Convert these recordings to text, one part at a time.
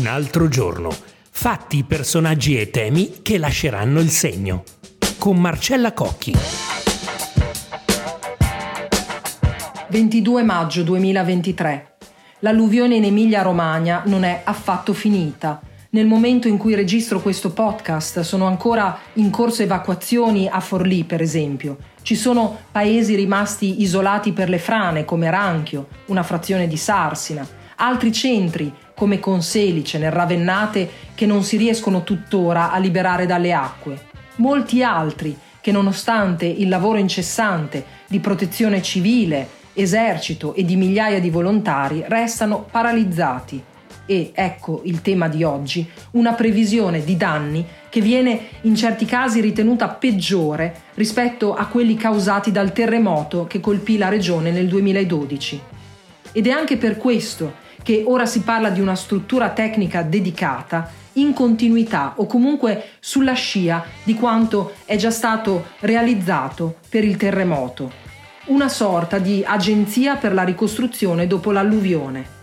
Un altro giorno. Fatti, personaggi e temi che lasceranno il segno. Con Marcella Cocchi. 22 maggio 2023. L'alluvione in Emilia-Romagna non è affatto finita. Nel momento in cui registro questo podcast sono ancora in corso evacuazioni a Forlì, per esempio. Ci sono paesi rimasti isolati per le frane, come Ranchio, una frazione di Sarsina, altri centri, come Conselice, nel Ravennate, che non si riescono tuttora a liberare dalle acque. Molti altri che nonostante il lavoro incessante di protezione civile, esercito e di migliaia di volontari restano paralizzati. E ecco il tema di oggi, una previsione di danni che viene in certi casi ritenuta peggiore rispetto a quelli causati dal terremoto che colpì la regione nel 2012. Ed è anche per questo che ora si parla di una struttura tecnica dedicata in continuità o comunque sulla scia di quanto è già stato realizzato per il terremoto una sorta di agenzia per la ricostruzione dopo l'alluvione.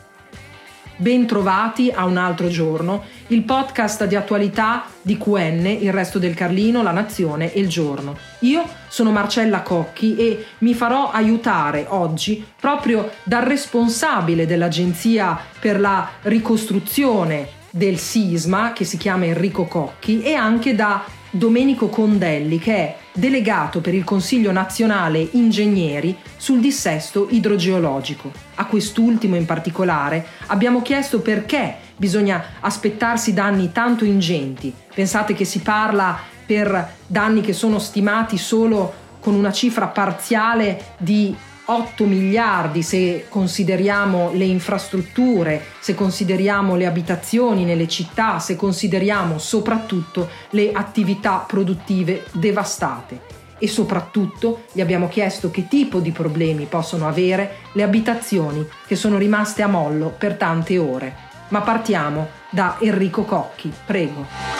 Ben trovati a un altro giorno, il podcast di attualità di QN, il resto del Carlino, la Nazione e il Giorno. Io sono Marcella Cocchi e mi farò aiutare oggi proprio dal responsabile dell'Agenzia per la ricostruzione del sisma, che si chiama Enrico Cocchi, e anche da Domenico Condelli, che è delegato per il Consiglio nazionale ingegneri sul dissesto idrogeologico. A quest'ultimo in particolare abbiamo chiesto perché bisogna aspettarsi danni tanto ingenti. Pensate che si parla per danni che sono stimati solo con una cifra parziale di 8 miliardi se consideriamo le infrastrutture, se consideriamo le abitazioni nelle città, se consideriamo soprattutto le attività produttive devastate. E soprattutto gli abbiamo chiesto che tipo di problemi possono avere le abitazioni che sono rimaste a mollo per tante ore. Ma partiamo da Enrico Cocchi, prego.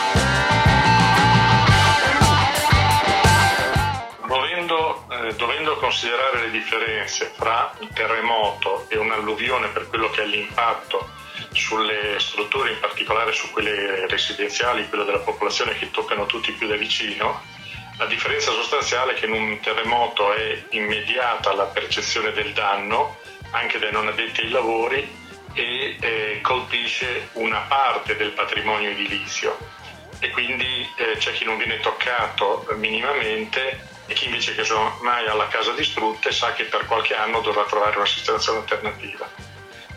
Considerare le differenze fra un terremoto e un'alluvione per quello che è l'impatto sulle strutture, in particolare su quelle residenziali, quelle della popolazione che toccano tutti più da vicino, la differenza sostanziale è che in un terremoto è immediata la percezione del danno anche dai non addetti ai lavori e eh, colpisce una parte del patrimonio edilizio. E quindi eh, c'è chi non viene toccato minimamente e chi invece che ormai ha la casa distrutta sa che per qualche anno dovrà trovare una sistemazione alternativa.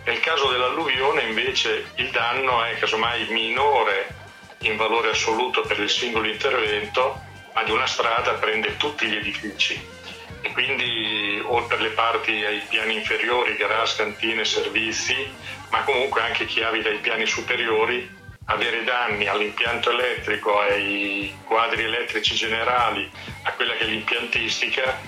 Nel caso dell'alluvione invece il danno è casomai minore in valore assoluto per il singolo intervento, ma di una strada prende tutti gli edifici e quindi o per le parti ai piani inferiori, garage, cantine, servizi, ma comunque anche chi abita ai piani superiori avere danni all'impianto elettrico, ai quadri elettrici generali, a quella che è l'impiantistica,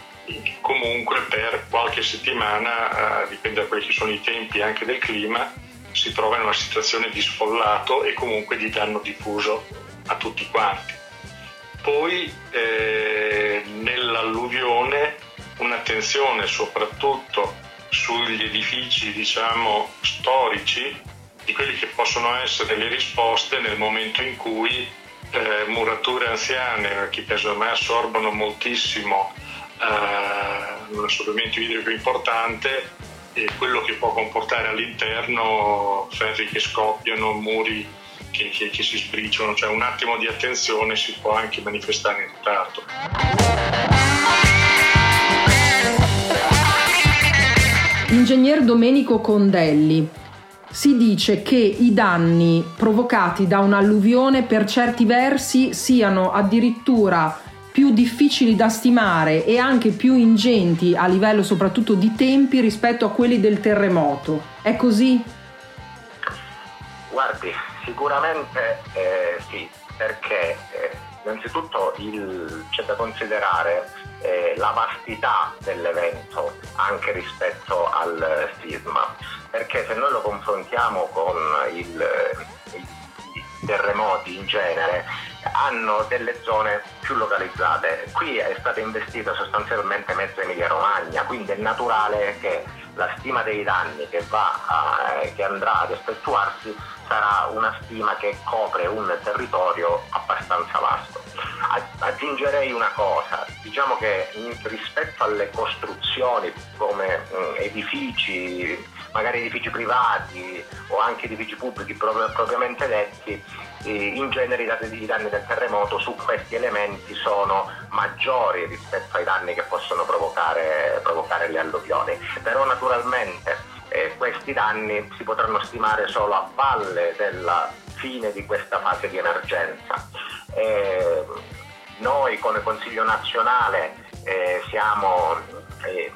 comunque per qualche settimana, eh, dipende da quelli che sono i tempi anche del clima, si trova in una situazione di sfollato e comunque di danno diffuso a tutti quanti. Poi eh, nell'alluvione un'attenzione soprattutto sugli edifici diciamo storici di quelle che possono essere le risposte nel momento in cui eh, murature anziane, che casomai assorbono moltissimo eh, un assorbimento idrico importante, e quello che può comportare all'interno ferri che scoppiano, muri che, che, che si spricciano, cioè un attimo di attenzione si può anche manifestare in ritardo. Ingegner Domenico Condelli, si dice che i danni provocati da un'alluvione per certi versi siano addirittura più difficili da stimare e anche più ingenti a livello soprattutto di tempi rispetto a quelli del terremoto. È così? Guardi, sicuramente eh, sì, perché eh, innanzitutto il, c'è da considerare eh, la vastità dell'evento anche rispetto al sisma perché se noi lo confrontiamo con i, terremoti in genere hanno delle zone più localizzate. Qui è stata investita sostanzialmente mezza Emilia Romagna, quindi è naturale che la stima dei danni che, a, che andrà ad effettuarsi sarà una stima che copre un territorio abbastanza vasto. Aggiungerei una cosa, diciamo che rispetto alle costruzioni come mm, edifici, magari edifici privati o anche edifici pubblici propriamente detti, in genere i danni del terremoto su questi elementi sono maggiori rispetto ai danni che possono provocare, provocare le alluvioni. Però naturalmente eh, questi danni si potranno stimare solo a valle della fine di questa fase di emergenza. Eh, noi come Consiglio nazionale eh, siamo, eh,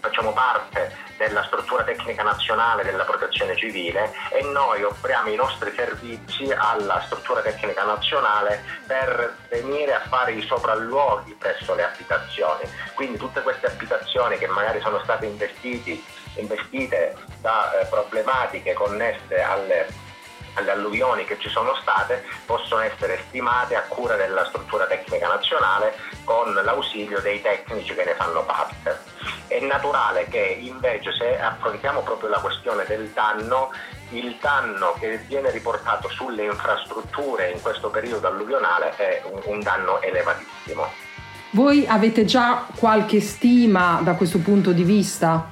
facciamo parte della struttura tecnica nazionale della protezione civile e noi offriamo i nostri servizi alla struttura tecnica nazionale per venire a fare i sopralluoghi presso le abitazioni. Quindi tutte queste abitazioni che magari sono state investite da eh, problematiche connesse alle alle alluvioni che ci sono state possono essere stimate a cura della struttura tecnica nazionale con l'ausilio dei tecnici che ne fanno parte. È naturale che invece se affrontiamo proprio la questione del danno, il danno che viene riportato sulle infrastrutture in questo periodo alluvionale è un, un danno elevatissimo. Voi avete già qualche stima da questo punto di vista?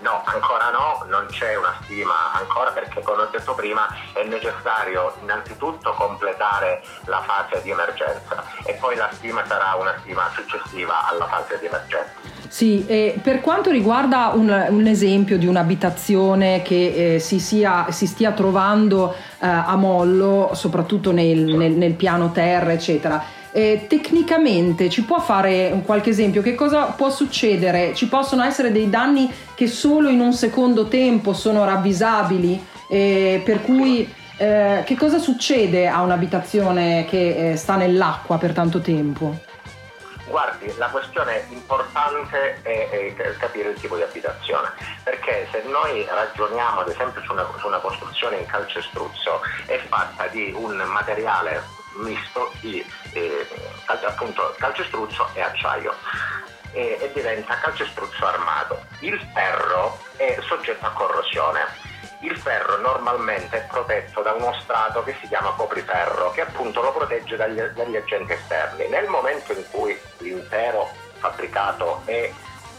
No, ancora no, non c'è una stima ancora perché come ho detto prima è necessario innanzitutto completare la fase di emergenza e poi la stima sarà una stima successiva alla fase di emergenza. Sì, e per quanto riguarda un, un esempio di un'abitazione che eh, si, sia, si, stia trovando eh, a mollo, soprattutto nel, nel, nel piano terra, eccetera, eh, tecnicamente ci può fare qualche esempio? Che cosa può succedere? Ci possono essere dei danni che solo in un secondo tempo sono ravvisabili? Eh, per cui eh, che cosa succede a un'abitazione che eh, sta nell'acqua per tanto tempo? Guardi, la questione importante è, è, capire il tipo di abitazione, perché se noi ragioniamo ad esempio su una, su una costruzione in calcestruzzo, è fatta di un materiale misto di eh, appunto calcestruzzo e acciaio e, e diventa calcestruzzo armato. Il ferro è soggetto a corrosione. Il ferro normalmente è protetto da uno strato che si chiama copriferro, che appunto lo protegge dagli, dagli agenti esterni. Nel momento in cui l'intero fabbricato è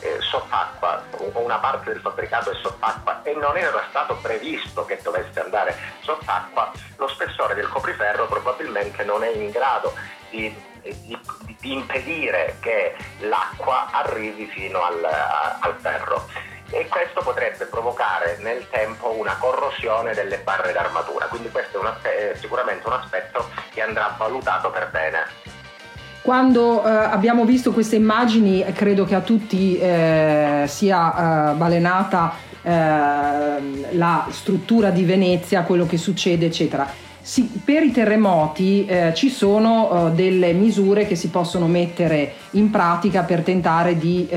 eh, sott'acqua una parte del fabbricato è sott'acqua e non era stato previsto che dovesse andare sott'acqua, lo spessore del copriferro probabilmente non è in grado di, di, di impedire che l'acqua arrivi fino al, al ferro e questo potrebbe provocare nel tempo una corrosione delle barre d'armatura, quindi questo è un, sicuramente un aspetto che andrà valutato per bene. Quando eh, abbiamo visto queste immagini, credo che a tutti eh, sia eh, balenata eh, la struttura di Venezia, quello che succede, eccetera. Sì, per i terremoti eh, ci sono eh, delle misure che si possono mettere in pratica per tentare di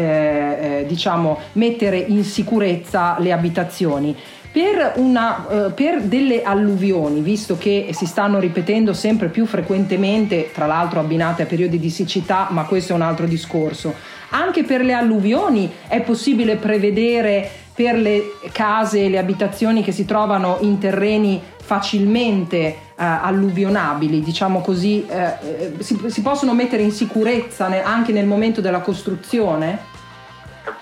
diciamo, mettere in sicurezza le abitazioni. Per, una, eh, per, delle alluvioni, visto che si stanno ripetendo sempre più frequentemente, tra l'altro abbinate a periodi di siccità, ma questo è un altro discorso, anche per le alluvioni è possibile prevedere per le case e le abitazioni che si trovano in terreni facilmente eh, alluvionabili, diciamo così, eh, eh si, si, possono mettere in sicurezza ne, anche nel momento della costruzione?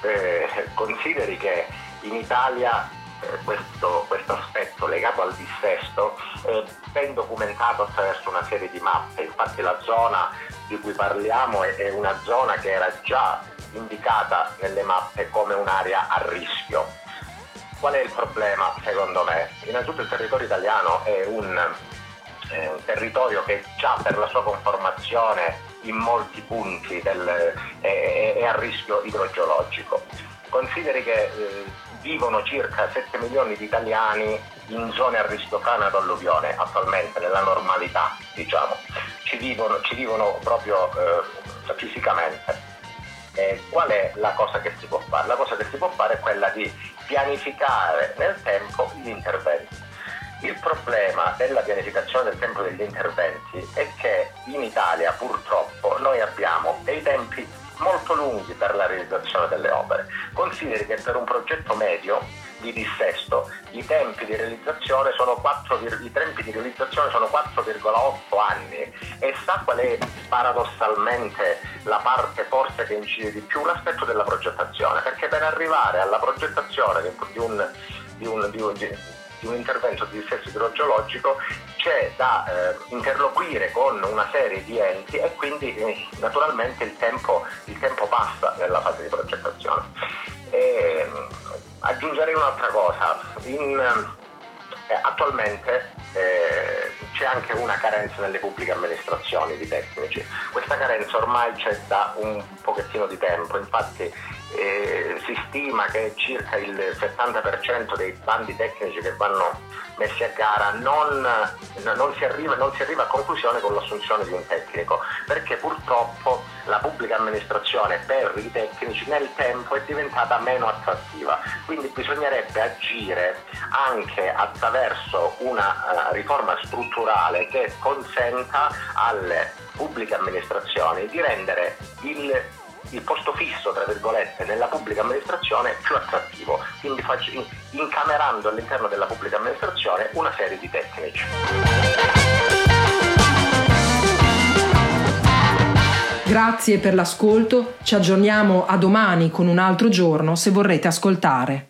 Eh, consideri che in Italia eh, questo, questo, aspetto legato al dissesto è ben documentato attraverso una serie di mappe. Infatti la zona di cui parliamo è, è una zona che era già indicata nelle mappe come un'area a rischio. Qual è il problema secondo me? Innanzitutto il territorio italiano è un, è un territorio che già per la sua conformazione in molti punti del, è, è, a rischio idrogeologico. Consideri che eh, vivono circa 7 milioni di italiani in zone a rischio ad alluvione attualmente, nella normalità diciamo, ci vivono, ci vivono proprio eh, fisicamente. Eh, qual è la cosa che si può fare? La cosa che si può fare è quella di pianificare nel tempo gli interventi. Il problema della pianificazione del tempo degli interventi è che in Italia purtroppo noi abbiamo dei tempi molto lunghi per la realizzazione delle opere. Consideri che per un progetto medio di dissesto i tempi di realizzazione sono 4, i tempi di realizzazione sono 4,8 anni sa qual è paradossalmente la parte forse che incide di più? L'aspetto della progettazione, perché per arrivare alla progettazione di un, di un, di un di un intervento di dissesto idrogeologico c'è da eh, interloquire con una serie di enti e quindi eh, naturalmente il tempo, il tempo, passa nella fase di progettazione. E, aggiungerei un'altra cosa, In, eh, attualmente eh, c'è anche una carenza nelle pubbliche amministrazioni di tecnici. Questa carenza ormai c'è da un pochettino di tempo, infatti eh, si stima che circa il 70% dei bandi tecnici che vanno messi a gara non, non, si arriva, non, si arriva, a conclusione con l'assunzione di un tecnico, perché purtroppo la pubblica amministrazione per i tecnici nel tempo è diventata meno attrattiva, quindi bisognerebbe agire anche attraverso una uh, riforma strutturale che consenta alle pubbliche amministrazioni di rendere il il posto fisso, tra virgolette, nella pubblica amministrazione più attrattivo, quindi incamerando all'interno della pubblica amministrazione una serie di tecnici. Grazie per l'ascolto, ci aggiorniamo a domani con un altro giorno se vorrete ascoltare.